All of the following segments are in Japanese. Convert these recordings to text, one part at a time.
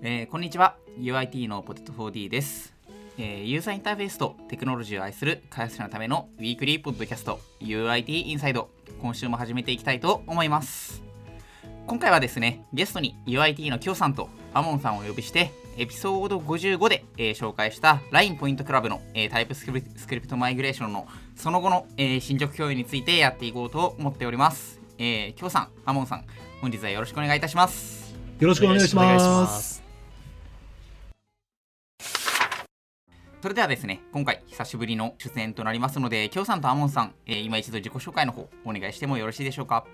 えーこんにちは。UIT のポテト 4D です、えーユーザーインターフェースとテクノロジーを愛する開発者のためのウィークリーポッドキャスト UIT INSIDE。今週も始めていきたいと思います。今回はですねゲストに UIT のキョウさんとアモンさんをお呼びしてエピソード55で、えー紹介した LINE ポイントクラブの、えー TypeScrip Script migration のその後の、えー進捗共有についてやっていこうと思っております、えー、キョウさんアモンさん本日はよろしくお願いいたします。よろしくお願いし。ますそれではですね、今回久しぶりの出演となりますので、きょうさんとアモンさん、えー今一度自己紹介の方お願いしてもよろしいでしょうか？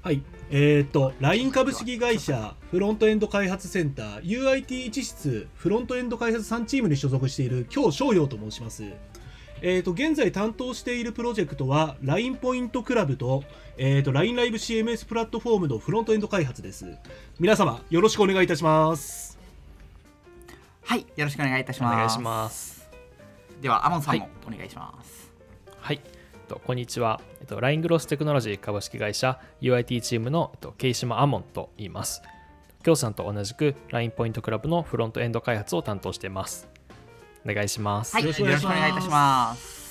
はい。えっ、と、LINE 株式会社フロントエンド開発センター UIT 一室フロントエンド開発3チームに所属している京翔陽と申します。えっ、と、現在担当しているプロジェクトは LINE ポイントクラブと,、えー、と LINE ライブ CMS プラットフォームのフロントエンド開発です。皆様、よろしくお願いいたします。はい、よろしくお願いいたします。お願いします。では、アモンさんもお願いします。はい。えっとこんにちは。えっと LINE グロステクノロジー株式会社 UIT チームのえっとケイシマアモンと言います。きょうさんと同じく LINE ポイントクラブのフロントエンド開発を担当しています。お願いします。はい、よろしくお願いしますよろしくお願いいたします。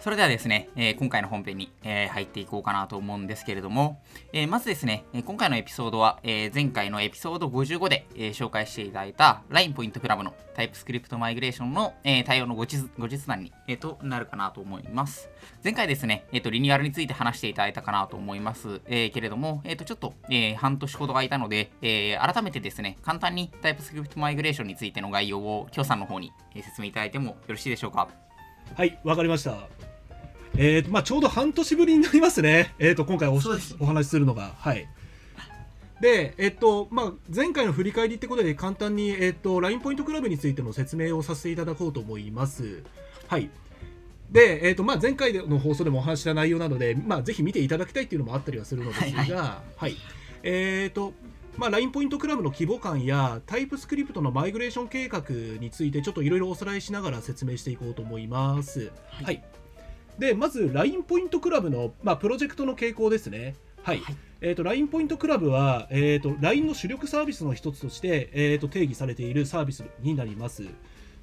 それではですね、えー今回の本編に、えー入っていこうかなと思うんですけれども、えーまずですね、今回のエピソードは、え前回のエピソード55で、え紹介していただいた LINE ポイントクラブのタイプスクリプトマイグレーションの、え対応の後日後日談に、えーとなるかなと思います。前回ですね、えーとリニューアルについて話していただいたかなと思います、えけれども、えーとちょっと、え半年ほど空いたので、え改めてですね、簡単にタイプスクリプトマイグレーションについての概要を、きょさんの方に、え説明いただいてもよろしいでしょうか？はい、わかりました。えーとまあ、ちょうど半年ぶりになりますね、えー、と今回おお話しするのが。はい。で、えっとまあ、前回の振り返りってことで簡単に、えっと、LINE ポイントクラブについての説明をさせていただこうと思います。はい。で、えっとまあ、前回の放送でもお話しした内容なので、まあ、ぜひ見ていただきたいっていうのもあったりはするのですが、はいはい。えっとまあ、LINE ポイントクラブの規模感やタイプスクリプトのマイグレーション計画についてちょっといろいろおさらいしながら説明していこうと思います。はい。はい、でまず LINE ポイントクラブの、まあ、プロジェクトの傾向ですね。はいはいえー、と LINE ポイントクラブは、えー、と LINE の主力サービスの一つとして、えー、と定義されているサービスになります。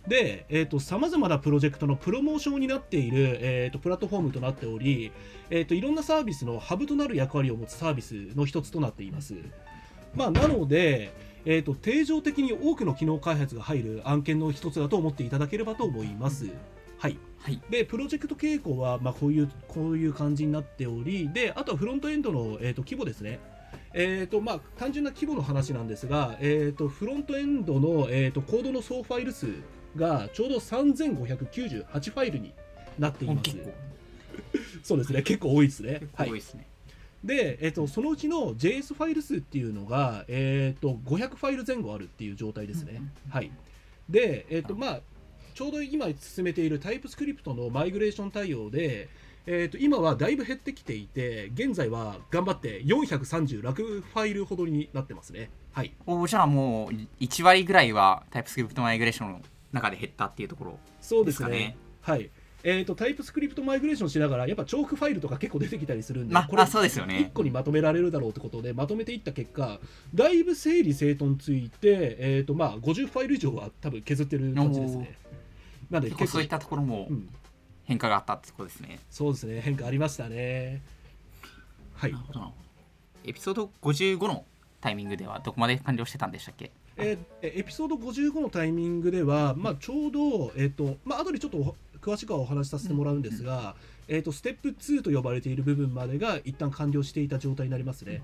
で、えー、と様々なプロジェクトのプロモーションになっている、えー、とプラットフォームとなっており、えー、といろんなサービスのハブとなる役割を持つサービスの一つとなっています。まあ、なので、えー、と定常的に多くの機能開発が入る案件の一つだと思っていただければと思います。はい、はい。でプロジェクト傾向は、まあ、こういうこういう感じになっておりであとはフロントエンドの、えー、と規模ですね。えーとまあ、単純な規模の話なんですが、えー、とフロントエンドの、えー、とコードの総ファイル数がちょうど3598ファイルになっています。結構、そうですね。結構多いですね。結構多いですね。で、えー、とそのうちの JS ファイル数っていうのが、えー、と500ファイル前後あるっていう状態ですね、はい。で、えーとまあ、ちょうど今進めているタイプスクリプトのマイグレーション対応で、えー、と今はだいぶ減ってきていて現在は頑張って436ファイルほどになってますね。はい。おじゃあもう1割ぐらいはタイプスクリプトマイグレーションの中で減ったっていうところそうですね。はい。えー、とタイプスクリプトマイグレーションしながらやっぱチョークファイルとか結構出てきたりするんで、これまあ、そうですよね。1。個にまとめられるだろうってことでまとめていった結果だいぶ整理整頓ついて、えーとまあ、50ファイル以上は多分削ってる感じですねなんで結構そういったところもうん、変化があったってことですね。そうですね変化ありましたねはい。エピソード55のタイミングではどこまで完了してたんでしたっけ？えーえエピソード55のタイミングでは、まあ、ちょうど、えーとまあ後でちょっとお詳しくはお話しさせてもらうんですが、えー、とステップ2と呼ばれている部分までが一旦完了していた状態になりますね。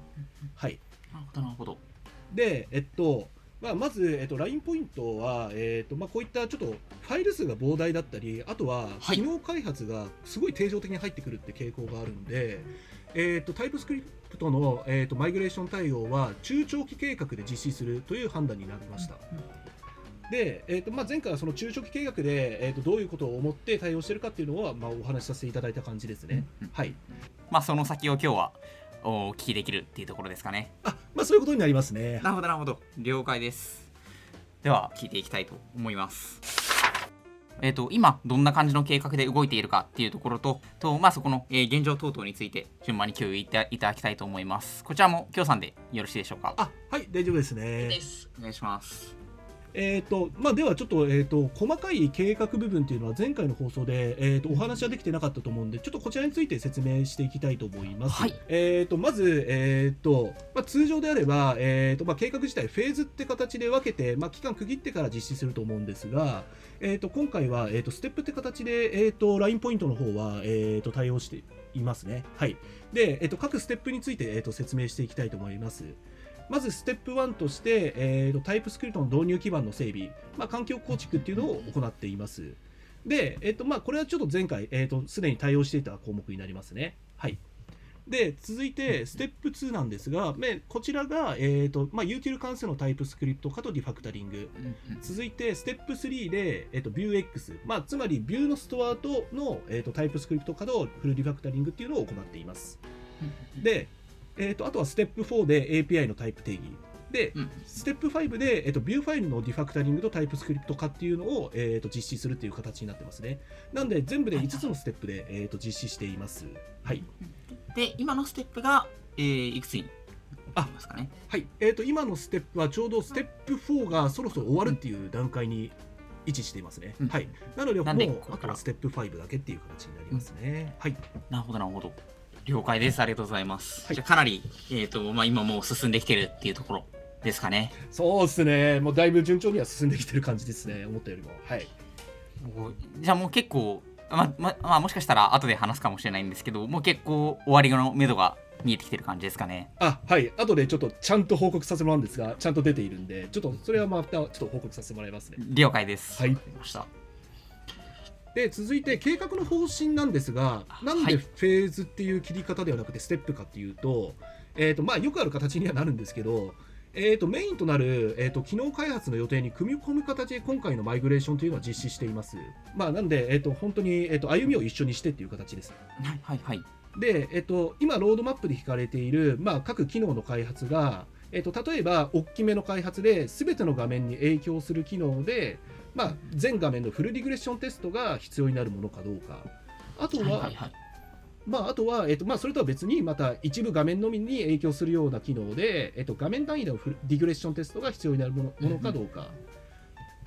はいなるほど。で、えっと、まあ、まず、えっと、LINE ポイントは、えっとまあ、こういったちょっとファイル数が膨大だったり、あとははい機能開発がすごい定常的に入ってくるって傾向があるんで、えっと、タイプスクリプトの、えっと、マイグレーション対応は中長期計画で実施するという判断になりました。で、えっとまあ、前回はその中長期計画で、えっと、どういうことを思って対応しているかっていうのは、まあ、お話しさせていただいた感じですね。うんはいまあ、その先を今日はお聞きできるっていうところですかね。あまあ、そういうことになりますね。なるほど、なるほど。了解です。では、聞いていきたいと思います。えーと、今どんな感じの計画で動いているかっていうところとと、まあ、そこの、えー、現状等々について順番に共有いただきたいと思いますこちらもきょうさんでよろしいでしょうか？あはい大丈夫ですねお願いしますえーとまあ、ではちょっと,、えーと、細かい計画部分というのは前回の放送で、えーと、お話はできてなかったと思うんでちょっとこちらについて説明していきたいと思います。はい、えー、とまず、えーとまあ、通常であれば、えーとまあ、計画自体フェーズって形で分けて、まあ、期間区切ってから実施すると思うんですが、えー、と今回は、えー、とステップって形で、えー、とラインポイントの方は、えー、と対応していますね。はい、で、えー、と各ステップについて、えー、と説明していきたいと思います。まずステップ1として、えーと、 TypeScript の導入基盤の整備、まあ、環境構築っていうのを行っています。で、えーとまあ、これはちょっと前回、えーと、すでに対応していた項目になりますね。はい。で、続いて、ステップ2なんですが、こちらが、えーとまあ、 util 関数の TypeScript 化とリファクタリング。続いて、ステップ3で、えーと、 Vuex、まあ、つまり、 Vue のストアとの、えーと TypeScript 化とフルリファクタリングっていうのを行っています。で、えーと、あとはステップ4で API のタイプ定義。で、うん、ステップ5で、えーと、 Vue ファイルのリファクタリングと TypeScript 化っていうのを、えーと、実施するっていう形になってますね。なんで、全部で5つのステップで、えー、と実施しています。はい。で、今のステップが、えー、いくつになりますかね。はい。えっ、ー、と、今のステップはちょうどステップ4がそろそろ終わるっていう段階に位置していますね。うん、はい。なので、もう、あとはステップ5だけっていう形になりますね。うん、はい。なるほど、なるほど。了解です。ありがとうございます。はい、じゃかなり、えっ、ー、と、まあ、今もう進んできてるっていうところですかね。そうですね。もうだいぶ順調には進んできてる感じですね。思ったよりも。はい。じゃあもう結構、ま、ま、まあ、もしかしたら後で話すかもしれないんですけど、もう結構終わりの目処が見えてきてる感じですかね。あ、はい。後でちょっとちゃんと報告させてもらうんですが、ちゃんと出ているんで、ちょっとそれはまたちょっと報告させてもらいますね。了解です。はい。ました。で続いて計画の方針なんですがなんでフェーズっていう切り方ではなくてステップかっていうと,、えーとまあ、よくある形にはなるんですけど、えーと、メインとなる、えーと、機能開発の予定に組み込む形で今回のマイグレーションというのは実施しています。まあ、なんで、えーと、本当に、えー、と歩みを一緒にしてっていう形です。はいはいはいで、えっと、今、ロードマップで引かれている、まあ、各機能の開発が、えっと、例えば、大きめの開発で、すべての画面に影響する機能で、まあ、全画面のフルディグレッションテストが必要になるものかどうか。あとは、はいはいはい、まあ、あとは、えっとまあ、それとは別に、また一部画面のみに影響するような機能で、えっと、画面単位でのディグレッションテストが必要になるものものかどうか。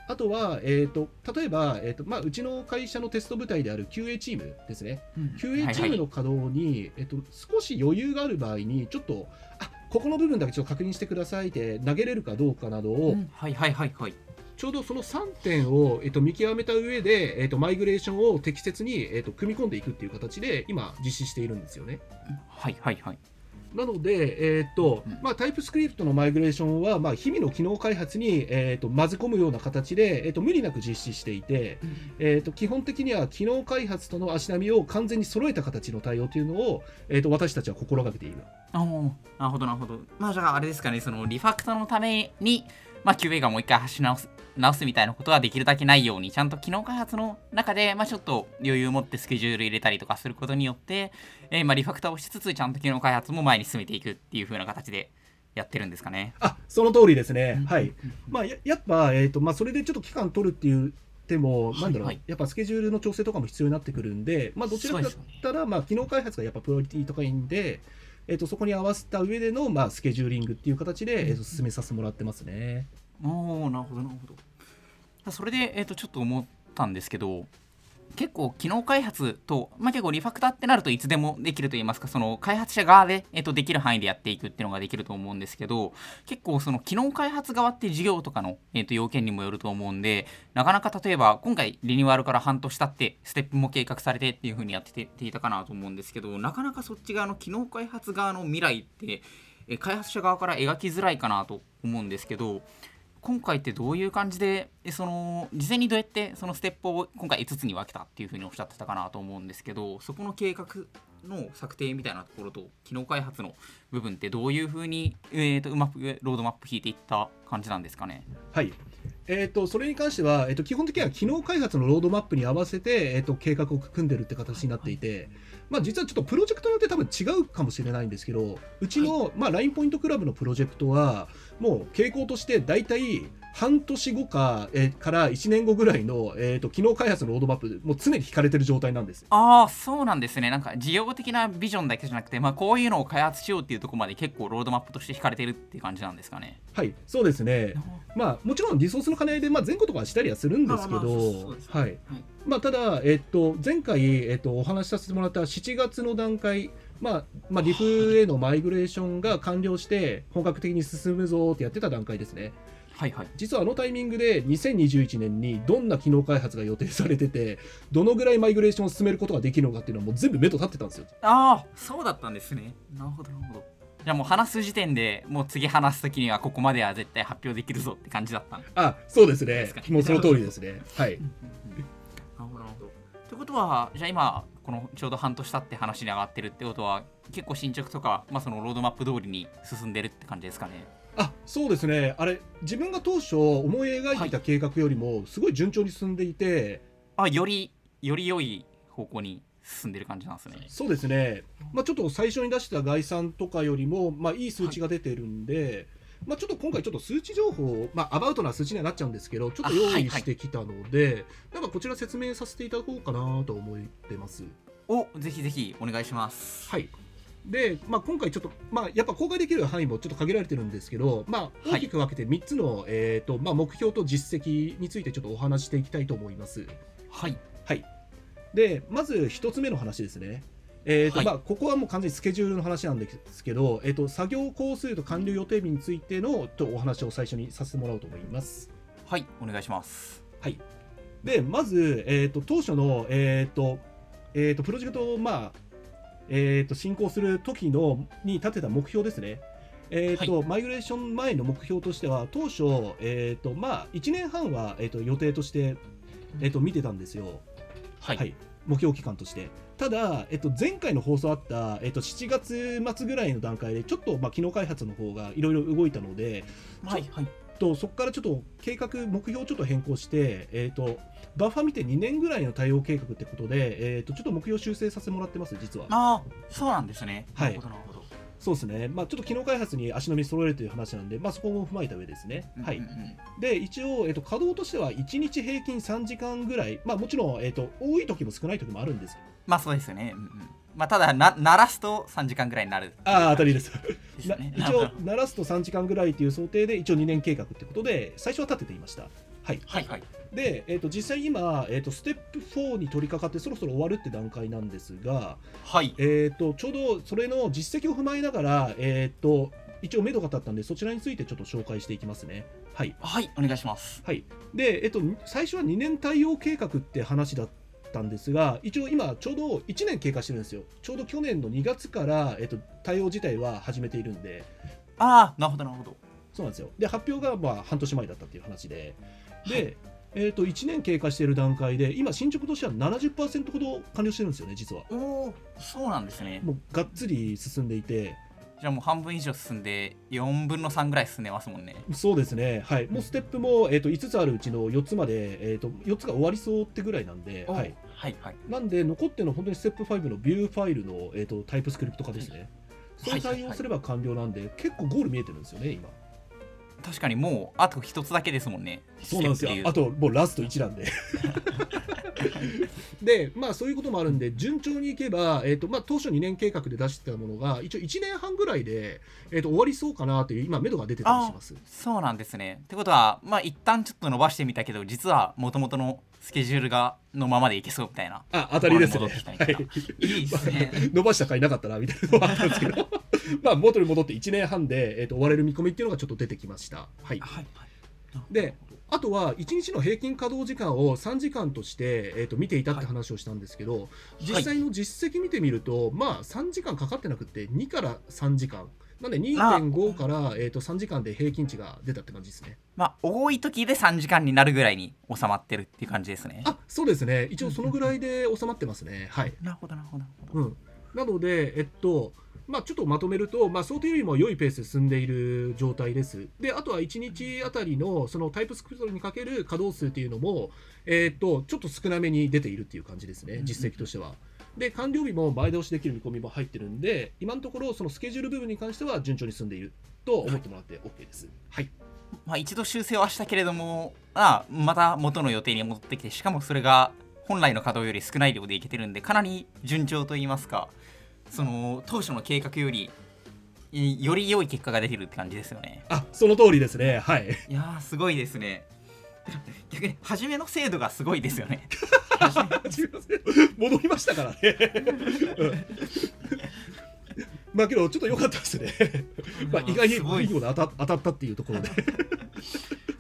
あとは、えーと、例えば、えーとまあ、うちの会社のテスト部隊である QA チームですね、うん、QA チームの稼働に、はいはい、えーと、少し余裕がある場合に、ちょっと、あここの部分だけちょっと確認してくださいって投げれるかどうかなどを、うん、はいはいはいはい、ちょうどその3点を、えっと、見極めた上で、えっと、マイグレーションを適切に、えっと、組み込んでいくっていう形で今実施しているんですよね。はいはいはい。なので、えーとまあ、タイプスクリプトのマイグレーションは、まあ、日々の機能開発に、えーと、混ぜ込むような形で、えーと、無理なく実施していて、うん、えーと、基本的には機能開発との足並みを完全に揃えた形の対応というのを、えー、と私たちは心がけている。なるほどなるほど。まあじゃああれですかねそのリファクトのためにまあ、QA がもう一回走り直す直すみたいなことはできるだけないように、ちゃんと機能開発の中で、まあ、ちょっと余裕を持ってスケジュール入れたりとかすることによって、えー、まあリファクターをしつつ、ちゃんと機能開発も前に進めていくっていう風な形でやってるんですかね。あその通りですね。はい。まあ、ややっぱ、えーとまあ、それでちょっと期間取るっていうでも、なんだろう、はいはい、やっぱスケジュールの調整とかも必要になってくるんで、まあ、どちらかだったら、ね、まあ、機能開発がやっぱプロリティ高いんで、えーと、そこに合わせた上での、まあ、スケジューリングっていう形で、えーと進めさせてもらってますね。おおなるほどなるほど。それで、えーと、ちょっと思ったんですけど結構機能開発と、まあ、結構リファクターってなるといつでもできるといいますかその開発者側で、えーと、できる範囲でやっていくっていうのができると思うんですけど結構その機能開発側って事業とかの、えーと、要件にもよると思うんでなかなか例えば今回リニューアルから半年経ってステップも計画されてっていう風にやってていたかなと思うんですけどなかなかそっち側の機能開発側の未来って開発者側から描きづらいかなと思うんですけど今回ってどういう感じでその事前にどうやってそのステップを今回5つに分けたっていうふうにおっしゃってたかなと思うんですけどそこの計画の策定みたいなところと機能開発の部分ってどういうふうに、えーと、うまくロードマップ引いていった感じなんですかね？はいえーと、それに関しては、えーと、基本的には機能開発のロードマップに合わせて、えーと、計画を組んでるって形になっていて、まあ、実はちょっとプロジェクトによって多分違うかもしれないんですけどうちの、はい、まあ、ラインポイントクラブのプロジェクトはもう傾向として大体半年後か、えーから1年後ぐらいの、えー、と機能開発のロードマップもう常に引かれてる状態なんです。よああそうなんですね。なんか事業的なビジョンだけじゃなくて、まあ、こういうのを開発しようっていうところまで結構ロードマップとして引かれてるっていう感じなんですかね。はいそうですね。まあもちろんリソースの兼ね合いで、まあ、前後とかはしたりはするんですけどはい。はい。まあ、ただ、えっと、前回、えっと、お話しさせてもらった7月の段階、まあまあ、リフへのマイグレーションが完了して本格的に進むぞってやってた段階ですねはいはい。実はあのタイミングで2021年にどんな機能開発が予定されててどのぐらいマイグレーションを進めることができるのかっていうのはもう全部目と立ってたんですよ。ああそうだったんですね。なるほどなるほど。じゃあもう話す時点でもう次話す時にはここまでは絶対発表できるぞって感じだったあそうですね。もうその通りですね。はい。なるほどなるほど。ってことはじゃあ今このちょうど半年経って話に上がってるってことは結構進捗とか、まあ、そのロードマップ通りに進んでるって感じですかねあそうですね。あれ自分が当初思い描いていた計画よりもすごい順調に進んでいて、あよりより良い方向に進んでる感じなんですね。そうですね、まあ、ちょっと最初に出した概算とかよりも、まあ、いい数値が出てるんで、まあ、ちょっと今回、ちょっと数値情報を、まあ、アバウトな数値にはなっちゃうんですけど、ちょっと用意してきたので、なんかこちら説明させていただこうかなと思ってます。おぜひぜひお願いします。はいで、まあ、今回ちょっと、まあ、やっぱ公開できる範囲もちょっと限られてるんですけど、まあ、はい大きく分けて3つの、えーとまあ、目標と実績についてちょっとお話ししていきたいと思います。はいはい、でまず1つ目の話ですね。えーとはいまあ、ここはもう完全にスケジュールの話なんですけど、えー、と作業工数と完了予定日についてのとお話を最初にさせてもらおうと思います。はいお願いしますはい、でまず、えー、と当初の、えーとえー、とプロジェクトを、まあえー、と進行する時のに立てた目標ですね。えーとマイグレーション前の目標としては当初、えーとまあ、1年半は、えー、と予定として、えー、と見てたんですよ。はい、目標期間として。ただ、えっと、前回の放送あった、えっと、7月末ぐらいの段階で、ちょっと、まあ、機能開発の方がいろいろ動いたので、はいはいとそこからちょっと計画、目標をちょっと変更して、えっと、バッファ見て2年ぐらいの対応計画ってことで、えっと、ちょっと目標修正させてもらってます、実は。ああそうなんですね。はい。なるほどなるほどそうですね。まあ、ちょっと機能開発に足並み揃えるという話なんで、まあ、そこも踏まえた上ですね。はいで、一応、えっと、稼働としては1日平均3時間ぐらい、まあ、もちろん、えっと、多い時も少ない時もあるんですまあそうですよね、うんうん、まあただな鳴らすと3時間ぐらいになるああ、当たりです。です なね一応、鳴らすと3時間ぐらいという想定で、一応2年計画ってことで、最初は立てていました。はい、はいはい。で、えー、と実際今、えー、とステップ4に取り掛かってそろそろ終わるって段階なんですが、はい。えー、とちょうどそれの実績を踏まえながら、えー、と一応目処が立ったんでそちらについてちょっと紹介していきますね。はい、はいお願いします。はい、で、えー、と最初は2年対応計画って話だったんですが一応今ちょうど1年経過してるんですよ。ちょうど去年の2月から、えー、と対応自体は始めているんで。ああなるほどなるほど。そうなんですよ。で、発表がまあ半年前だったっていう話で、で、えー、と1年経過している段階で、今、進捗としては70%ほど完了してるんですよね、実は。おおそうなんですね。もうがっつり進んでいて、じゃあもう半分以上進んで4分の3ぐらい進んでますもんね。そうですね、はい、もうステップも、えー、と5つあるうちの4つまで、えー、と4つが終わりそうってぐらいなんで、おはい、はいはい。なんで、残ってるのは本当にステップ5のビューファイルの、えー、とタイプスクリプト化ですね。それ対応すれば完了なんで、結構ゴール見えてるんですよね、今。確かにもうあと一つだけですもんねそうなんですよ。あともうラスト1なんで。で、まあそういうこともあるんで、順調にいけば、えーとまあ、当初2年計画で出してたものが、一応1年半ぐらいで、えー、と終わりそうかなという、今、目処が出てたりします。そうなんですね。ってことはまあ一旦ちょっと伸ばしてみたけど実はもともとのスケジュールがのままでいけそうみたいな。あ、当たりですね。はい。いいですね。伸ばした回なかったなみたいなのはあったんですけど、まあ元に戻って1年半で、えー、と終われる見込みっていうのがちょっと出てきました。はい、はいはい。であとは1日の平均稼働時間を3時間として、えー、と見ていたって話をしたんですけど、実際の実績見てみると、まあ3時間かかってなくて2から3時間。なんで2.5から、えー、と3時間で平均値が出たって感じですね。まあ多い時で3時間になるぐらいに収まってるっていう感じですね。あそうですね。一応そのぐらいで収まってますね。はい。なるほどなるほどなるほど。うん、なので、えっとまあ、ちょっとまとめると、まあ、想定よりも良いペースで進んでいる状態です。で、あとは1日あたりのそのタイプスクリプトにかける稼働数っていうのも、えっとちょっと少なめに出ているっていう感じですね、実績としては。で、完了日も前倒しできる見込みも入ってるんで、今のところ、そのスケジュール部分に関しては順調に進んでいると思ってもらって OK です。はい。まあ、一度修正はしたけれども、あまた元の予定に戻ってきてしかもそれが本来の稼働より少ない量でいけてるんでかなり順調といいますかその当初の計画よりより良い結果が出てるって感じですよね。あその通りですね。はい。いやーすごいですね。逆に初めの精度がすごいですよね。戻りましたからね まあけどちょっと良かったですね。まあ意外にいいようで当た当たったっていうところで。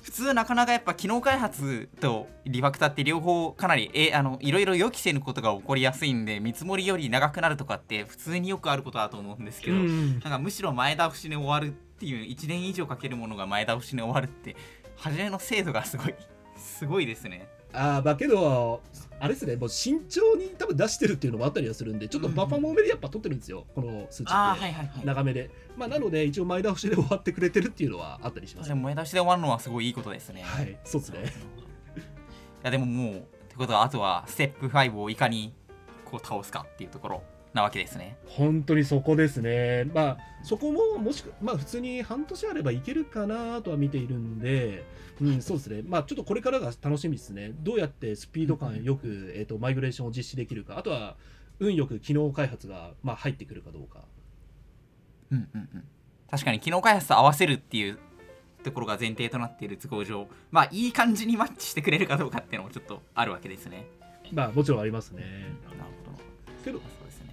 普通なかなかやっぱ機能開発とリファクターって両方かなりえあのいろいろ予期せぬことが起こりやすいんで見積もりより長くなるとかって普通によくあることだと思うんですけど、なんかむしろ前倒しで終わるっていう1年以上かけるものが前倒しで終わるって初めの精度がすごいすごいですね。ああまあけどあれですねもう慎重に多分出してるっていうのもあったりはするんでちょっとバッファも多めでやっぱ取ってるんですよ、この数値って、はいはいはい、長めで。まあなので一応前倒しで終わってくれてるっていうのはあったりします、ね、前倒しで終わるのはすごいいいことですね。はいそうですね。いやでももうってことはあとはステップ5をいかにこう倒すかっていうところなわけですね。本当にそこですね。まあそこももしくまあ普通に半年あればいけるかなとは見ているんでうんそうですね。まあちょっとこれからが楽しみですね。どうやってスピード感よく、えーと、マイグレーションを実施できるかあとは運よく機能開発が、まあ、入ってくるかどうか。うんうんうん。確かに機能開発と合わせるっていうところが前提となっている都合上まあいい感じにマッチしてくれるかどうかっていうのもちょっとあるわけですね。まあもちろんありますね。なるほど。けど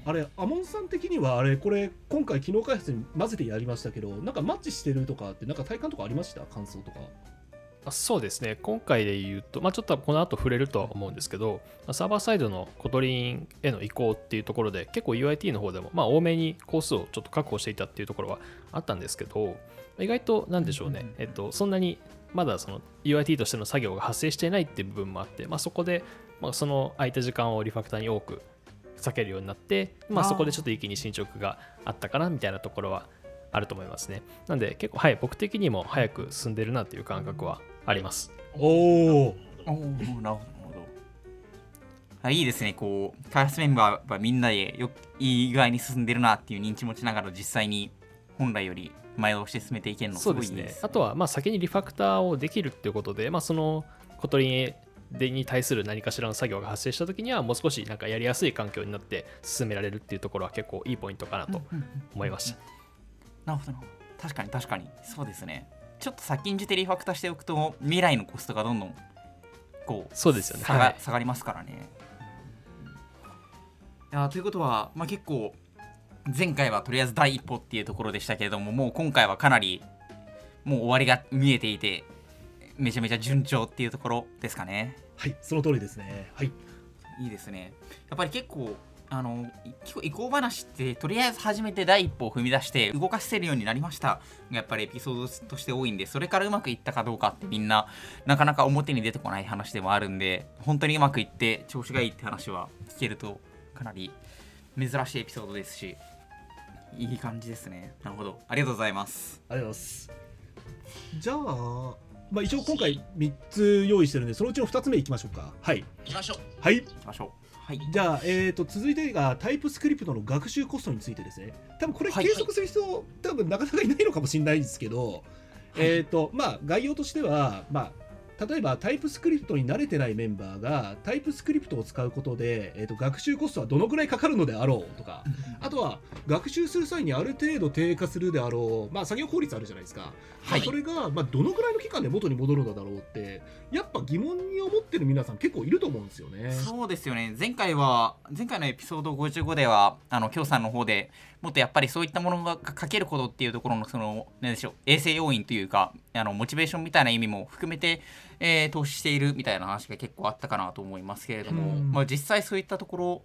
あれアモンさん的にはあれこれ今回機能開発に混ぜてやりましたけどなんかマッチしてるとかってなんか体感とかありました？感想とか。あそうですね。今回で言うと、まあ、ちょっとこの後触れるとは思うんですけどサーバーサイドの Kotlin への移行っていうところで結構 UIT の方でも、まあ、多めに工数をちょっと確保していたっていうところはあったんですけど意外と何でしょうね、えっと、そんなにまだその UIT としての作業が発生していないっていう部分もあって、まあ、そこで、まあ、その空いた時間をリファクターに多く避けるようになって、まあ、そこでちょっと一気に進捗があったかなみたいなところはあると思いますね。なんで結構、はい、僕的にも早く進んでるなという感覚はあります。おおなるほど。あいいですね、こう、開発メンバーはみんなでいい具合に進んでるなっていう認知持ちながら実際に本来より前倒しで進めていけるのすごいですね。あとはまあ先にリファクターをできるっていうことで、まあ、その Kotlin でに対する何かしらの作業が発生した時にはもう少しなんかやりやすい環境になって進められるっていうところは結構いいポイントかなと思いました。なるほど確かに確かにそうですね。ちょっと先んじてリファクターしておくと未来のコストがどんどんこうそうですよね下がはい、下がりますからね。いやということは、まあ、結構前回はとりあえず第一歩っていうところでしたけれどももう今回はかなりもう終わりが見えていてめちゃめちゃ順調っていうところですかね。はいその通りですね。はい。いいですね。やっぱり結構あの結構移行話ってとりあえず初めて第一歩を踏み出して動かせるようになりましたやっぱりエピソードとして多いんでそれからうまくいったかどうかってみんななかなか表に出てこない話でもあるんで本当にうまくいって調子がいいって話は聞けるとかなり珍しいエピソードですしいい感じですね。なるほど。ありがとうございます。ありがとうございます。じゃあまあ、一応今回3つ用意してるんでそのうちの2つ目いきましょうか。はい。いきましょう。はい。きましょう。はい、じゃあ、えーと、続いてがタイプスクリプトの学習コストについてですね。多分これ計測する人、はい。はい、多分なかなかいないのかもしれないですけど、はい、えっ、とまあ概要としては、まあ、例えばタイプスクリプトに慣れてないメンバーがタイプスクリプトを使うことで、えーと、学習コストはどのくらいかかるのであろうとかあとは学習する際にある程度低下するであろう、まあ、作業効率あるじゃないですか、はい、それが、まあ、どのくらいの期間で元に戻るのだろうってやっぱ疑問に思ってる皆さん結構いると思うんですよね。そうですよね。前回は前回のエピソード55ではあの京さんの方でもっとやっぱりそういったものがかけることっていうところのその何でしょう衛生要因というかあのモチベーションみたいな意味も含めてえー、投資しているみたいな話が結構あったかなと思いますけれども、まあ、実際そういったところ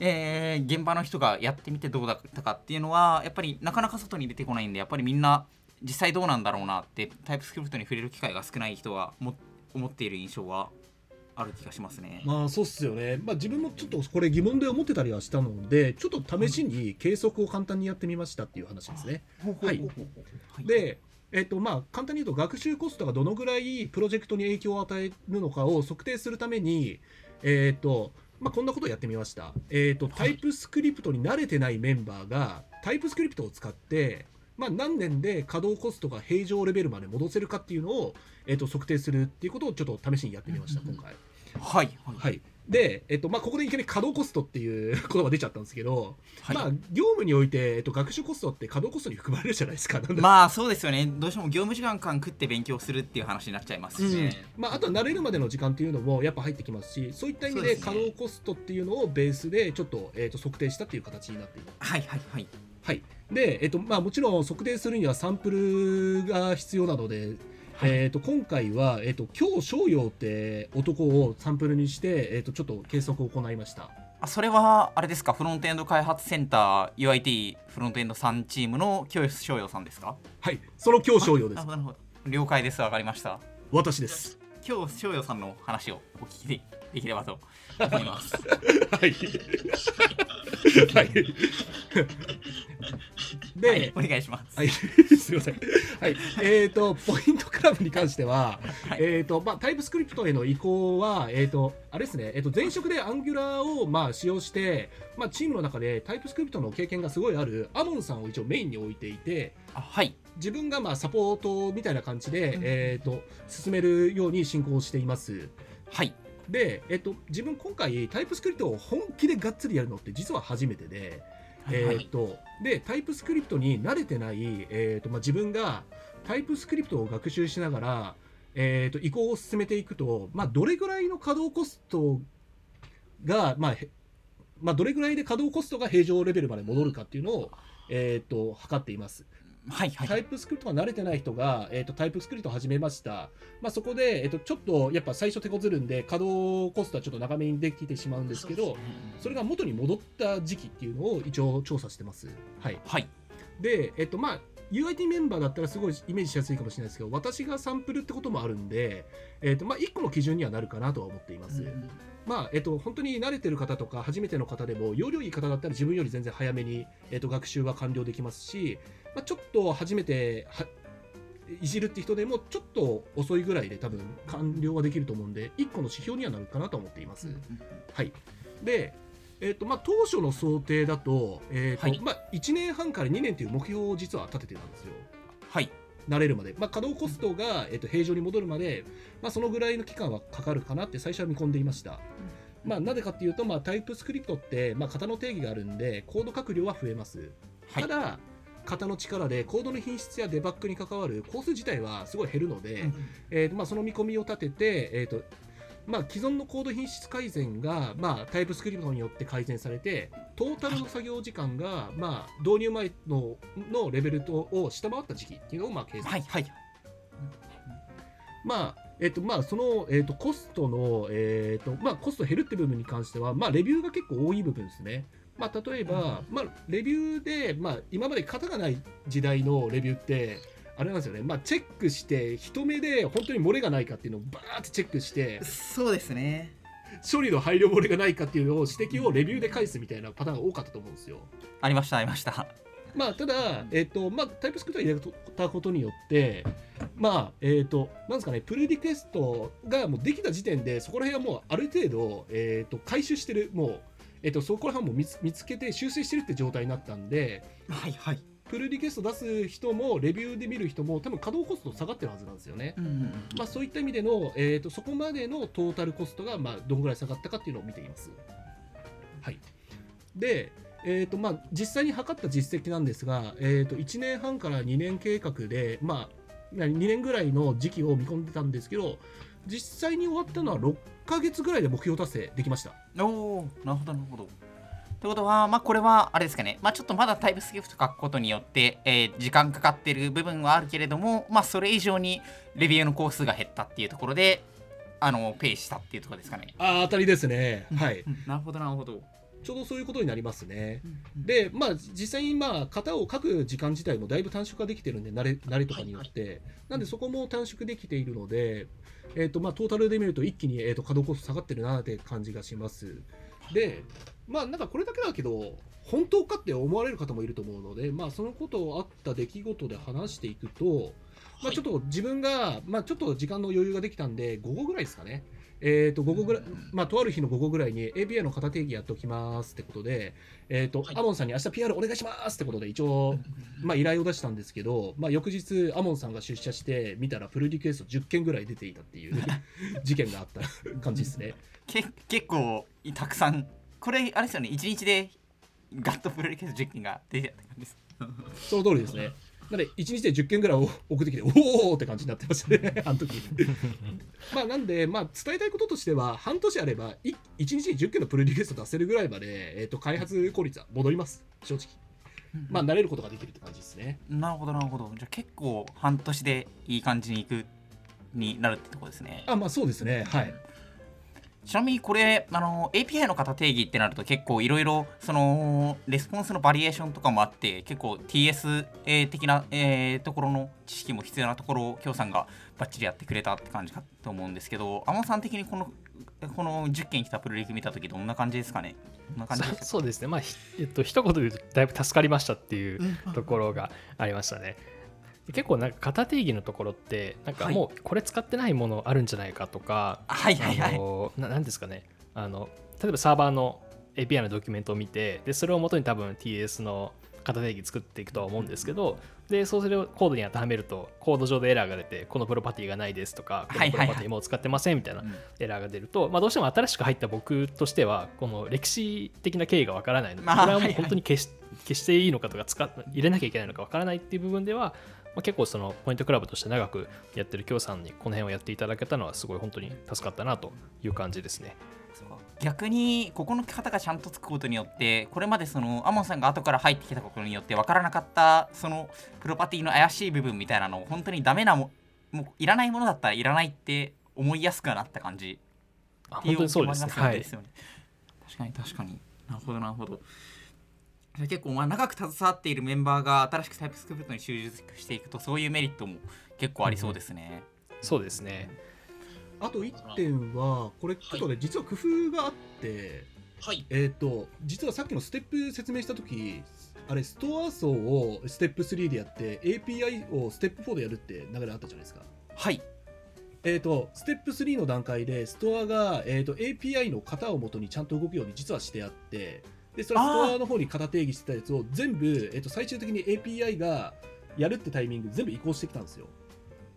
えー、現場の人がやってみてどうだったかっていうのはやっぱりなかなか外に出てこないんでやっぱりみんな実際どうなんだろうなってタイプスクリプトに触れる機会が少ない人はも思っている印象はある気がしますね。まあそうっすよね。まあ自分もちょっとこれ疑問で思ってたりはしたので、ちょっと試しに計測を簡単にやってみましたっていう話ですね。はい。で、えっとまあ、簡単に言うと学習コストがどのぐらいプロジェクトに影響を与えるのかを測定するために、えっとまあ、こんなことをやってみました、えっとタイプスクリプトに慣れてないメンバーがタイプスクリプトを使ってまあ、何年で稼働コストが平常レベルまで戻せるかっていうのを、えー、と測定するっていうことをちょっと試しにやってみました、今回。はいはい。はい、で、えっとまあ、ここでいきなり稼働コストっていう言葉が出ちゃったんですけど、はい。まあ、業務において、えっと、学習コストって稼働コストに含まれるじゃないですか。まあそうですよね。どうしても業務時間間食って勉強するっていう話になっちゃいますしね、まあ、あとは慣れるまでの時間っていうのもやっぱ入ってきますしそういった意味で稼働コストっていうのをベースでちょっと,、えっと測定したっていう形になっています。はいはいはい。はい、で、えっとまあ、もちろん測定するにはサンプルが必要なので、はい。えっと今回は、えっと今日商用って男をサンプルにして、えっとちょっと計測を行いました。あそれはあれですか？フロントエンド開発センター UIT フロントエンド3チームの教室商用さんですか？はい、その今日商用です。了解です。わかりました。私です。今日商用さんの話をお聞きでできればと思います。はい。はい。で、はいお願いします、はい、すみません。はい、えっ、と、ポイントクラブに関しては、はい。えっ、と、まあ、タイプスクリプトへの移行は、えっ、と、あれですね、えっ、と、前職でアンギュラーを、まあ、使用して、まあ、チームの中でタイプスクリプトの経験がすごいあるアモンさんを一応メインに置いていて、あはい。自分がまあサポートみたいな感じで、うん。えっ、と、進めるように進行しています。はい。で、えっ、と、自分今回タイプスクリプトを本気でがっつりやるのって実は初めてで、えはいー、とでタイプスクリプトに慣れてない、えーとまあ、自分がタイプスクリプトを学習しながら、えー、と移行を進めていくと、まあ、どれぐらいの稼働コストが、まあまあ、どれぐらいで稼働コストが平常レベルまで戻るかっていうのを、えー、と測っています。はいはい。タイプスクリプトが慣れてない人が、えー、とタイプスクリプトを始めました、まあ、そこで、えー、とちょっとやっぱ最初手こずるんで稼働コストはちょっと長めにできてしまうんですけどそれが元に戻った時期っていうのを一応調査してます。はい、はい。で、えっとまあ、UIT メンバーだったらすごいイメージしやすいかもしれないですけど私がサンプルってこともあるんで、えっとまあ、1個の基準にはなるかなとは思っています。まあえっと、本当に慣れてる方とか初めての方でも容量いい方だったら自分より全然早めに、えっと、学習は完了できますし、まあ、ちょっと初めてはいじるって人でもちょっと遅いぐらいで多分完了はできると思うんで1個の指標にはなるかなと思っています。はい、で、えーとまあ、当初の想定だと,、えーとはいまあ、1年半から2年という目標を実は立ててたんですよ。はい慣れるまで、まあ、稼働コストが、えー、と平常に戻るまで、まあ、そのぐらいの期間はかかるかなって最初は見込んでいました。まあ、なぜかっていうと、まあ、タイプスクリプトって、まあ、型の定義があるんでコード書く量は増えます。はいただ型の力でコードの品質やデバッグに関わるコース自体はすごい減るので、えーとまあ、その見込みを立てて、えーとまあ、既存のコード品質改善が、まあ、タイプスクリプトによって改善されてトータルの作業時間が、まあ、導入前ののレベルとを下回った時期っていうのをまあ計算はいはい。まあえっとまあ、その、えっと、コストの、えっとまあ、コスト減るって部分に関しては、まあ、レビューが結構多い部分ですね。まあ、例えば、まあ、レビューで、まあ、今まで型がない時代のレビューって、あれなんですよね、まあ、チェックして、人目で本当に漏れがないかっていうのをバーってチェックして、そうですね。処理の配慮漏れがないかっていうのを指摘をレビューで返すみたいなパターンが多かったと思うんですよ。ありましたありました。まあ、ただ、えっとまあ、タイプスクリプトを入れたことによって、まあえっとなんですかね、プルリクエストがもうできた時点で、そこら辺はもうある程度、えっと回収してる、もう、えっとそこら辺はもう見つけて修正してるって状態になったんで、はいはいプルリクエスト出す人も、レビューで見る人も、多分稼働コスト下がってるはずなんですよね。うんうんうんまあ、そういった意味での、えー、とそこまでのトータルコストが、まあ、どんぐらい下がったかっていうのを見ています。はい、で、えーとまあ、実際に測った実績なんですが、えー、と1年半から2年計画で、まあ、2年ぐらいの時期を見込んでたんですけど実際に終わったのは6ヶ月ぐらいで目標達成できました。おおなるほどなるほど。ってことは、まあ、これはあれですかね、まあ、ちょっとまだタイプスクリプト書くことによって、えー時間かかってる部分はあるけれども、まあ、それ以上にレビューの工数が減ったっていうところで、あのペイしたっていうところですかね。あー当たりですね、はい、うんなるほど、なるほど。ちょうどそういうことになりますね。で、まあ、実際に、まあ、型を書く時間自体もだいぶ短縮ができてるんで、慣れ慣れとかによって、なんでそこも短縮できているので、えーとまあ、トータルで見ると一気に、えー、と稼働コスト下がってるなって感じがします。で、まあ、なんかこれだけだけど、本当かって思われる方もいると思うので、まあ、そのことあった出来事で話していくと、まあ、ちょっと自分が、まあ、ちょっと時間の余裕ができたんで、午後ぐらいですかね。えー、と午後ぐらい、まあ、とある日の午後ぐらいに API の型定義やっておきますってことで、えーとはいアモンさんに明日 PR お願いしますってことで一応、まあ、依頼を出したんですけど、まあ、翌日アモンさんが出社して見たらプルリクエスト10件ぐらい出ていたっていう 事件があった感じですね。け結構たくさんこれあれですよね1日でガッとプロリクエスト10件が出てたって感じですその通りですね。なので、1日で10件ぐらいを 送ってきて、おおって感じになってましたね、あの時。まあなんで、まあ、伝えたいこととしては、半年あれば、い1日に10件のプルリクエスト出せるぐらいまで、えー、と開発効率は戻ります、正直。まあ、慣れることができるって感じですね。なるほどなるほど。じゃあ結構半年でいい感じにいくになるってとこですね。あ、まあそうですね、はい。ちなみにこれあの API の型定義ってなると結構いろいろそのレスポンスのバリエーションとかもあって結構 TS えー的な、えーところの知識も必要なところを京さんがバッチリやってくれたって感じかと思うんですけど天野さん的にこのこの10件来たプロリク見た時どんな感じですかね？どんな感じですか そうですね、まあ、ひえっと一言で言うと、だいぶ助かりましたっていうところがありましたね。結構なんか型定義のところって、なんかもうこれ使ってないものあるんじゃないかとか、はいはいはい。あのななんですかね。あの、例えばサーバーの API のドキュメントを見て、でそれをもとに多分 TS の型定義作っていくとは思うんですけど、でそうするコードに当てはめると、コード上でエラーが出て、このプロパティがないですとか、このプロパティもう使ってませんみたいなうん。エラーが出ると、まあ、どうしても新しく入った僕としてはこの歴史的な経緯がわからないので、まあこれはもう本当に消し消していいのかとか使っ入れなきゃいけないのかわからないっていう部分では、まあ、結構そのポイントクラブとして長くやってる京さんにこの辺をやっていただけたのはすごい本当に助かったなという感じですね。逆にここの方がちゃんとつくことによってこれまでそのアモンさんが後から入ってきたことによって分からなかったそのプロパティの怪しい部分みたいなのを本当にダメなももういらないものだったらいらないって思いやすくはなった感じあっていう本当にそうですね。確かに確かに。なるほどなるほど結構まあ長く携わっているメンバーが新しくタイプスクリプトに習熟していくとそういうメリットも結構ありそうですね、そうですね。あと1点は、これ、ちょっとね、実は工夫があって、はい。えっ、と、実はさっきのステップ説明したとき、あれ、ストア層をステップ3でやって、API をステップ4でやるって流れあったじゃないですか。はいえー、とステップ3の段階でストアが、えー、と API の型をもとにちゃんと動くように実はしてあってでそれはストアの方に型定義してたやつを全部、えー、と最終的に API がやるってタイミング全部移行してきたんですよ。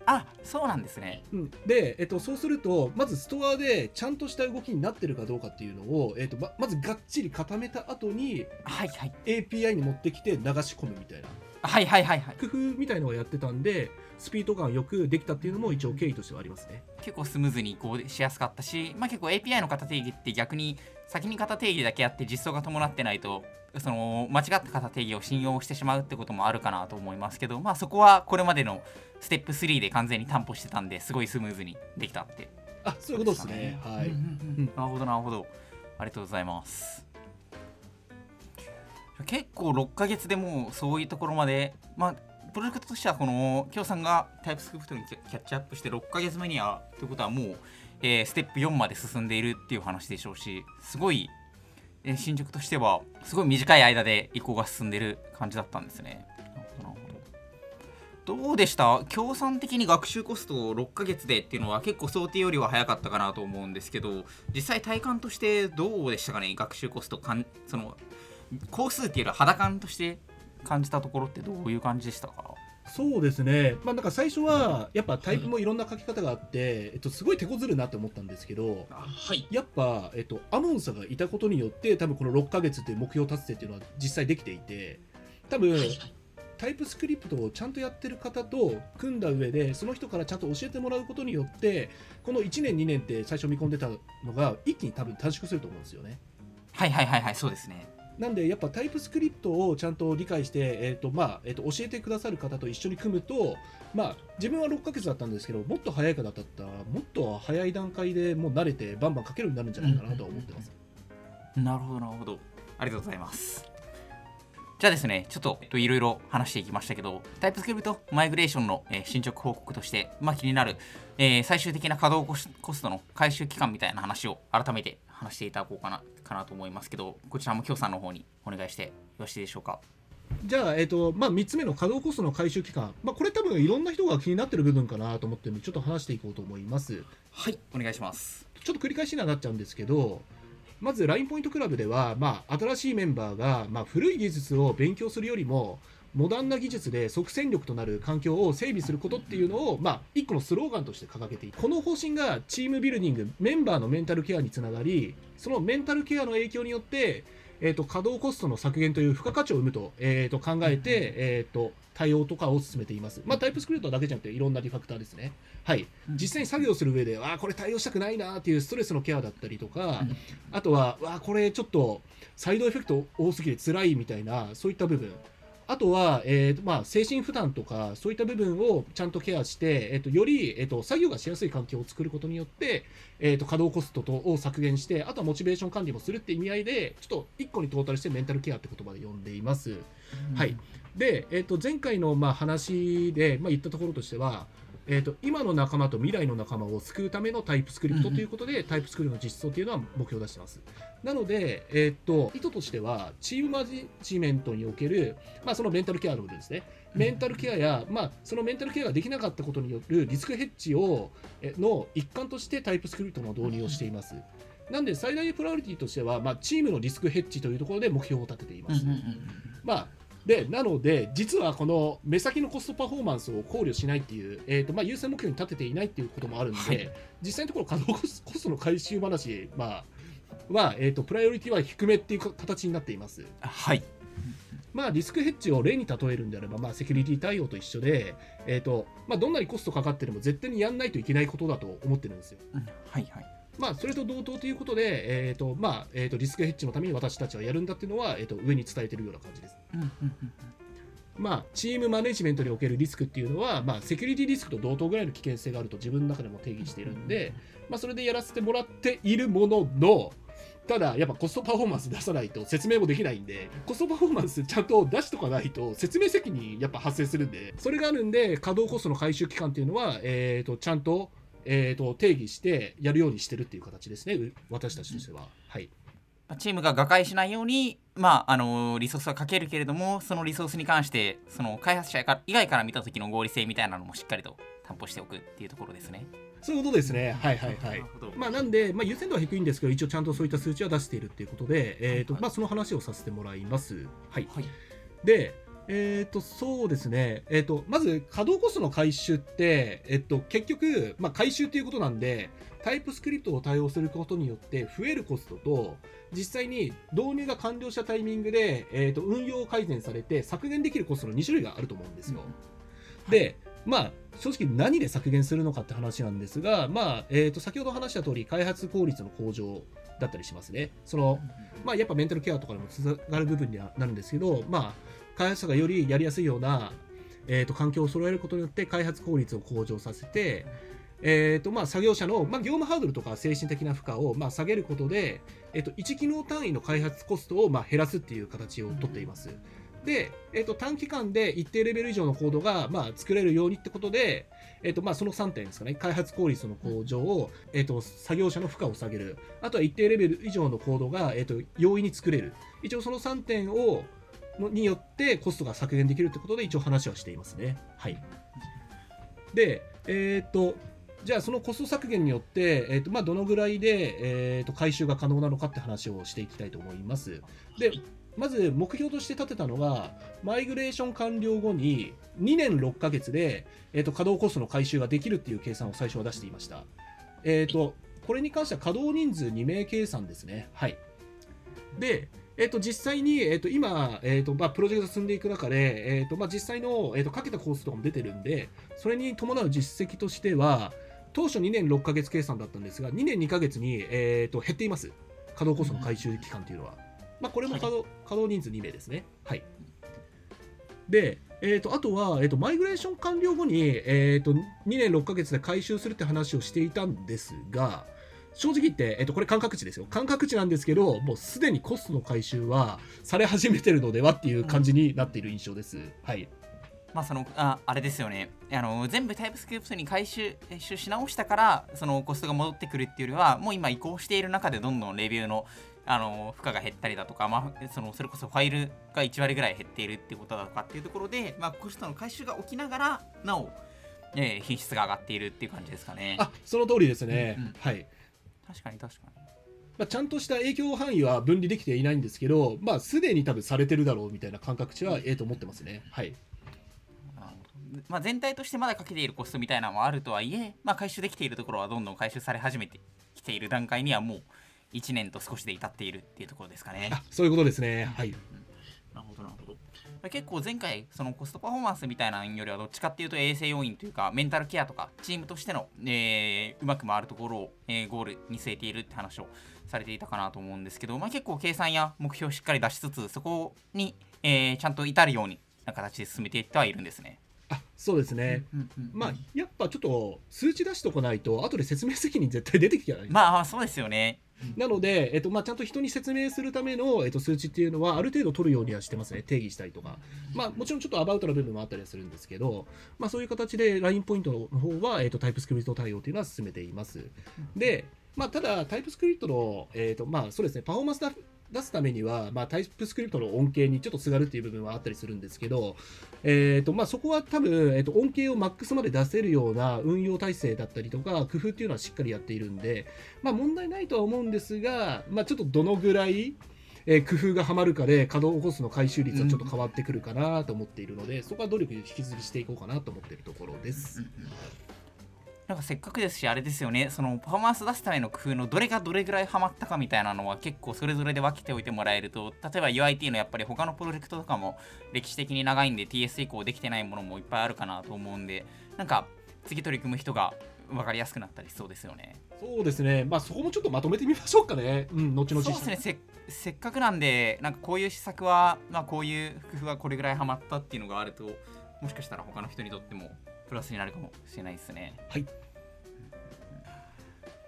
あそうなんですね。うん、で、えっと、そうするとまずストアでちゃんとした動きになってるかどうかっていうのを、えっとままずがっちり固めた後にはいはい。API に持ってきて流し込むみたいな。はいはいはいはい。工夫みたいのをやってたんでスピード感よくできたっていうのも一応経緯としてはありますね。結構スムーズに移行しやすかったし、まあ、結構 API の型定義って逆に先に型定義だけやって実装が伴ってないとその間違った型定義を信用してしまうってこともあるかなと思いますけど、まあ、そこはこれまでのステップ3で完全に担保してたんですごいスムーズにできたって。あそういうことですね。はい。なるほどなるほど。ありがとうございます。結構6ヶ月でもうそういうところまでまあプロジェクトとしてはこの京さんがタイプスクリプトにキャキャッチアップして6ヶ月目にはということはもう、えーステップ4まで進んでいるっていう話でしょうしすごい、えー進捗としてはすごい短い間で移行が進んでる感じだったんですね。どうでした？協賛的に学習コストを6ヶ月でっていうのは結構想定よりは早かったかなと思うんですけど実際体感としてどうでしたかね？学習コストかんその工数っていうよりは肌感として感じたところってどういう感じでしたか？そうですね、まあ、なんか最初はやっぱタイプもいろんな書き方があって、えっと、すごい手こずるなって思ったんですけどはい。やっぱ、えっと、アモンサがいたことによって多分この6ヶ月っていう目標達成っていうのは実際できていて多分。タイプスクリプトをちゃんとやってる方と組んだ上でその人からちゃんと教えてもらうことによってこの1年2年って最初見込んでたのが一気に多分短縮すると思うんですよね。はいはいはいはいそうですねなんでやっぱタイプスクリプトをちゃんと理解して、えーとまあえー、と教えてくださる方と一緒に組むと、まあ、自分は6ヶ月だったんですけどもっと早い方だったらもっと早い段階でもう慣れてバンバン書けるようになるんじゃないかなと思ってます。なるほどなるほど。ありがとうございます。じゃあですねちょっとえっといろいろ話していきましたけどタイプスクリプトマイグレーションの、えー進捗報告として、まあ、気になる、えー最終的な稼働コストの回収期間みたいな話を改めて話していただこうかな。かなと思いますけどこちらも京さんの方にお願いしてよろしいでしょうか？じゃあ、えっとまあ、3つ目の稼働コストの回収期間、まあ、これ多分いろんな人が気になってる部分かなと思ってるのでちょっと話していこうと思います。はいお願いします。ちょっと繰り返しにはなっちゃうんですけどまず LINE ポイントクラブでは、まあ、新しいメンバーが、まあ、古い技術を勉強するよりもモダンな技術で即戦力となる環境を整備することっていうのを、まあ、一個のスローガンとして掲げているこの方針がチームビルディングメンバーのメンタルケアにつながりそのメンタルケアの影響によって、えー、と稼働コストの削減という付加価値を生むと,、えー、と考えて、えー、と対応とかを進めています、まあ、タイプスクリプトだけじゃなくていろんなリファクターですね。はい。実際に作業する上で、あーこれ対応したくないなっていうストレスのケアだったりとか、あとは、わあこれちょっとサイドエフェクト多すぎて辛いみたいな、そういった部分。あとは、えーとまあ、精神負担とか、そういった部分をちゃんとケアして、えー、とより、えー、と作業がしやすい環境を作ることによって、えー、と稼働コストとを削減して、あとはモチベーション管理もするって意味合いで、ちょっと一個にトータルしてメンタルケアって言葉で呼んでいます。はい、で、えー、と前回のまあ話で、まあ、言ったところとしては、えー、と今の仲間と未来の仲間を救うためのタイプスクリプトということで、タイプスクリプトの実装というのは目標を出しています。なので、えー、と意図としては、チームマネジメントにおける、まあ、そのメンタルケアの部分ですね、メンタルケアや、まあ、そのメンタルケアができなかったことによるリスクヘッジをえの一環としてタイプスクリプトの導入をしています。なんで、最大プライオリティとしては、まあ、チームのリスクヘッジというところで目標を立てています。まあ、でなので、実はこの目先のコストパフォーマンスを考慮しないっていう、えーとまあ、優先目標に立てていないっていうこともあるんで、はい実際のところ、稼働コスコストの回収話、まあは、えーと、プライオリティは低めっていうか形になっています。はいまあ、リスクヘッジを例に例えるんであれば、まあ、セキュリティ対応と一緒で、えーとまあ、どんなにコストかかってでも絶対にやんないといけないことだと思ってるんですよ。うんはいはいまあ、それと同等ということで、えーとまあえー、とリスクヘッジのために私たちはやるんだっていうのは、えー、と上に伝えているような感じです。うんうんうんまあ、チームマネジメントにおけるリスクっていうのは、まあ、セキュリティリスクと同等ぐらいの危険性があると自分の中でも定義しているんで、まあ、それでやらせてもらっているものの、ただ、やっぱコストパフォーマンス出さないと説明もできないんで、コストパフォーマンスちゃんと出しとかないと説明責任やっぱ発生するんで、それがあるんで、稼働コストの回収期間っていうのは、えー、とちゃんと,、えー、と定義してやるようにしてるっていう形ですね、う私たちとしては。はいまあチームが瓦解しないように、まああのリソースはかけるけれどもそのリソースに関してその開発者以外から見た時の合理性みたいなのもしっかりと担保しておくっていうところですね。そういうことですね。はいはいはい。まあ、なんで、まあ、優先度は低いんですけど、一応ちゃんとそういった数値は出しているっていうことで、えーとはいまあ、その話をさせてもらいます。はい、はい。で、えー、とそうですね、えー、とまず稼働コストの回収って、えっと結局、まあ、回収ということなんで、タイプスクリプトを対応することによって増えるコストと、実際に導入が完了したタイミングで、えー、と運用改善されて削減できるコストの2種類があると思うんですよ。で、まあ、正直何で削減するのかって話なんですが、まあ、えー、と先ほど話した通り、開発効率の向上だったりしますね。その、まあ、やっぱメンタルケアとかにもつながる部分にはなるんですけど、まあ、開発者がよりやりやすいような、えー、と環境を揃えることによって開発効率を向上させて、えーとまあ、作業者の、まあ、業務ハードルとか精神的な負荷を、まあ、下げることで、えー、と1機能単位の開発コストを、まあ、減らすっていう形をとっています。で、えー、と短期間で一定レベル以上のコードが、まあ、作れるようにってことで、えーとまあ、その3点ですかね、開発効率の向上を、えー、と作業者の負荷を下げる、あとは一定レベル以上のコードが、えー、と容易に作れる、一応その3点をによってコストが削減できるってことで、一応話はしていますね。はい、で、えっ、と、じゃあそのコスト削減によって、えーとまあ、どのぐらいで、えー、と回収が可能なのかって話をしていきたいと思います。でまず目標として立てたのが、マイグレーション完了後に2年6ヶ月で、えー、と稼働コストの回収ができるっていう計算を最初は出していました。えー、とこれに関しては稼働人数2名計算ですね。はい、で、えー、と実際に、えー、と今、えーとまあ、プロジェクト進んでいく中で、えーとまあ、実際の、えー、とかけたコースとかも出てるんで、それに伴う実績としては、当初2年6ヶ月計算だったんですが、2年2ヶ月に、えー、と減っています。稼働コストの回収期間というのは。まあ、これも稼働,、稼働人数2名ですね。はい。で、えー、とあとは、えー、とマイグレーション完了後に、えー、と2年6ヶ月で回収するって話をしていたんですが、正直言って、えっと、これ感覚値ですよ。感覚値なんですけど、もうすでにコストの回収はされ始めてるのではっていう感じになっている印象です。はい。まあそのああれですよねあの全部タイプスクリプトに回収し直したからそのコストが戻ってくるっていうよりはもう今移行している中でどんどんレビューのあの負荷が減ったりだとか、まあ、そのそれこそファイルが1割ぐらい減っているっていうことだとかっていうところで、まあ、コストの回収が起きながらなお、えー品質が上がっているっていう感じですかね。あその通りですね、うんうんはい、確かに確かに。まあ、ちゃんとした影響範囲は分離できていないんですけど、まあ、すでに多分されてるだろうみたいな感覚値はええと思ってますね。はい、まあ、全体としてまだかけているコストみたいなのもあるとはいえ、まあ、回収できているところはどんどん回収され始めてきている段階にはもう1年と少しで至っているっていうところですかね。あそういうことですね。はい、なるほどなるほど。結構前回そのコストパフォーマンスみたいなのよりはどっちかっていうと衛生要因というかメンタルケアとかチームとしての、えーうまく回るところを、えーゴールに据えているって話をされていたかなと思うんですけど、まあ、結構計算や目標をしっかり出しつつそこに、えーちゃんと至るようにな形で進めていってはいるんですね。あそうですね。まあ、やっぱちょっと数値出しとかないと後で説明責任絶対出てきてない、まあそうですよね。なので、えっとまあ、ちゃんと人に説明するための、えっと、数値っていうのはある程度取るようにはしてますね。定義したりとか、まあ、もちろんちょっとアバウトな部分もあったりはするんですけど、まあ、そういう形でラインポイントの方は、えっと、タイプスクリプト対応というのは進めています。で、まあ、ただタイプスクリプトの、えっとまあ、そうですね。パフォーマンス出すためには、まあ、タイプスクリプトの恩恵にちょっとすがるっていう部分はあったりするんですけど、えーとまあ、そこは多分、えー、と恩恵をマックスまで出せるような運用体制だったりとか工夫っていうのはしっかりやっているんで、まあ、問題ないとは思うんですが、まあ、ちょっとどのぐらい、えー工夫がはまるかで稼働コストの回収率はちょっと変わってくるかなと思っているので、そこは努力引き続きしていこうかなと思っているところです。なんかせっかくですしあれですよね。そのパフォーマンス出すための工夫のどれがどれぐらいハマったかみたいなのは結構それぞれで分けておいてもらえると例えば UIT のやっぱり他のプロジェクトとかも歴史的に長いんで TS 以降できてないものもいっぱいあるかなと思うんでなんか次取り組む人が分かりやすくなったりしそうですよね。そうですね、まあ、そこもちょっとまとめてみましょうかね、うん、後々。そうですね。せせっかくなんでなんかこういう施策は、まあ、こういう工夫はこれぐらいハマったっていうのがあるともしかしたら他の人にとってもプラスになるかもしれないですね。はい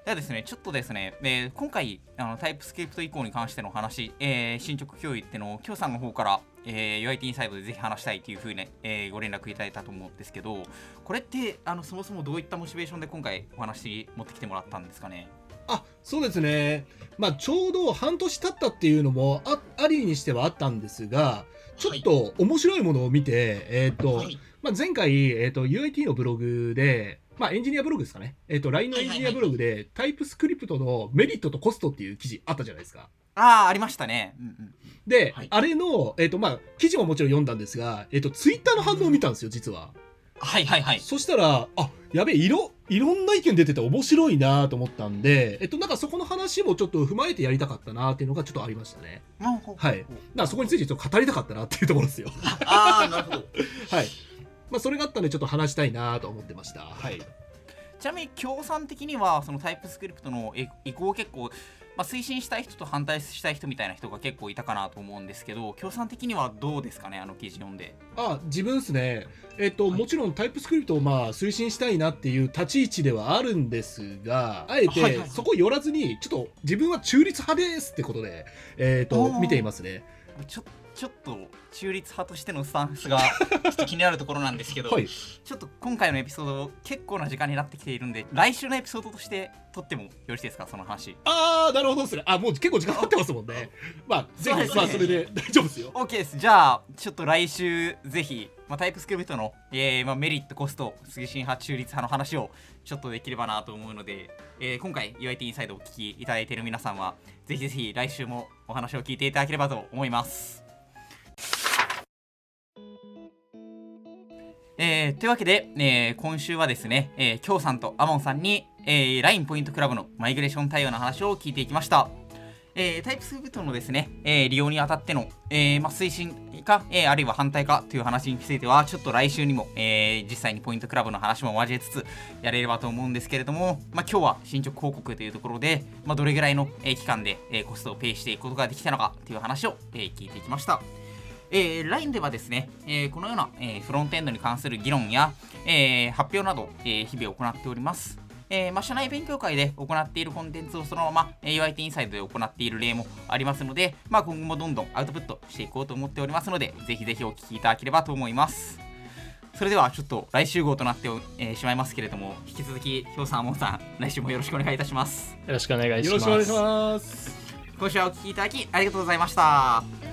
ではですね、ちょっとですね、えー今回あのタイプスクリプト移行に関してのお話、えー進捗共有っていうのを、きょうさんの方から、えー UIT インサイドでぜひ話したいというふうに、えーご連絡いただいたと思うんですけど、これってあのそもそもどういったモチベーションで今回お話持ってきてもらったんですかね？あそうですね、まあ、ちょうど半年経ったっていうのもあありにしてはあったんですが、ちょっと面白いものを見て、えーとはいまあ、前回、えー、と UIT のブログで、まあ、エンジニアブログですかね、えー、と LINE のエンジニアブログで、タイプスクリプトのメリットとコストっていう記事あったじゃないですか。ああ、ありましたね。うんうん、で、はいあれの、えーとまあ、記事ももちろん読んだんですが、えー、とツイッターの反応を見たんですよ、実は。はいはいはい。そしたら、あやべえ、いろ、いろんな意見出てて面白いなと思ったんで、えっと、なんかそこの話もちょっと踏まえてやりたかったなっていうのがちょっとありましたね。はいだからそこについてちょっと語りたかったなっていうところですよ。ああ、なるほど。はい。まあ、それがあったんで、ちょっと話したいなと思ってました。はい。ちなみに協賛的にはそのタイプスクリプトの移移行を結構、まあ、推進したい人と反対したい人みたいな人が結構いたかなと思うんですけど協賛的にはどうですかねあの記事読んであ、自分ですね。えっと、はいもちろんタイプスクリプトをまあ推進したいなっていう立ち位置ではあるんですが、あえてそこ寄らずに、ちょっと自分は中立派ですってことで、えっと、見ていますね。ちょちょっと中立派としてのスタンスがちょっと気になるところなんですけど、はい。ちょっと今回のエピソード結構な時間になってきているんで来週のエピソードとして撮ってもよろしいですか？その話あー、なるほどですね。あ、もう結構時間経ってますもんね。まあ、ぜひ、ねまあ、それで 大丈夫ですよ。OK ですじゃあちょっと来週ぜひ、まあ、タイプスクリプトの、えーまあ、メリットコスト推進派中立派の話をちょっとできればなと思うので、えー今回 UIT インサイドをお聞きいただいている皆さんはぜひぜひ来週もお話を聞いていただければと思いますえーというわけで、えー今週はですね、えー、京さんとアモンさんに、えー、LINE ポイントクラブのマイグレーション対応の話を聞いていきました。えータイプスクリプトのですね、えー利用にあたっての、えーまあ、推進か、えーあるいは反対かという話については、ちょっと来週にも、えー実際にポイントクラブの話も交えつつやれればと思うんですけれども、まあ、今日は進捗報告というところで、まあ、どれぐらいの、えー期間で、えーコストをペイしていくことができたのかという話を、えー聞いていきました。えー LINE ではですね、えーこのような、えーフロントエンドに関する議論や、えー発表など、えー日々行っております。えーまあ、社内勉強会で行っているコンテンツをそのまま、えー UIT インサイドで行っている例もありますので、まあ、今後もどんどんアウトプットしていこうと思っておりますので、ぜひぜひお聞きいただければと思います。それではちょっと来週号となって、えーしまいますけれども、引き続き、ひょうさん、あもんさん、来週もよろしくお願いいたします。よろしくお願いします。よろしくお願いします。こ今週はお聞きいただきありがとうございました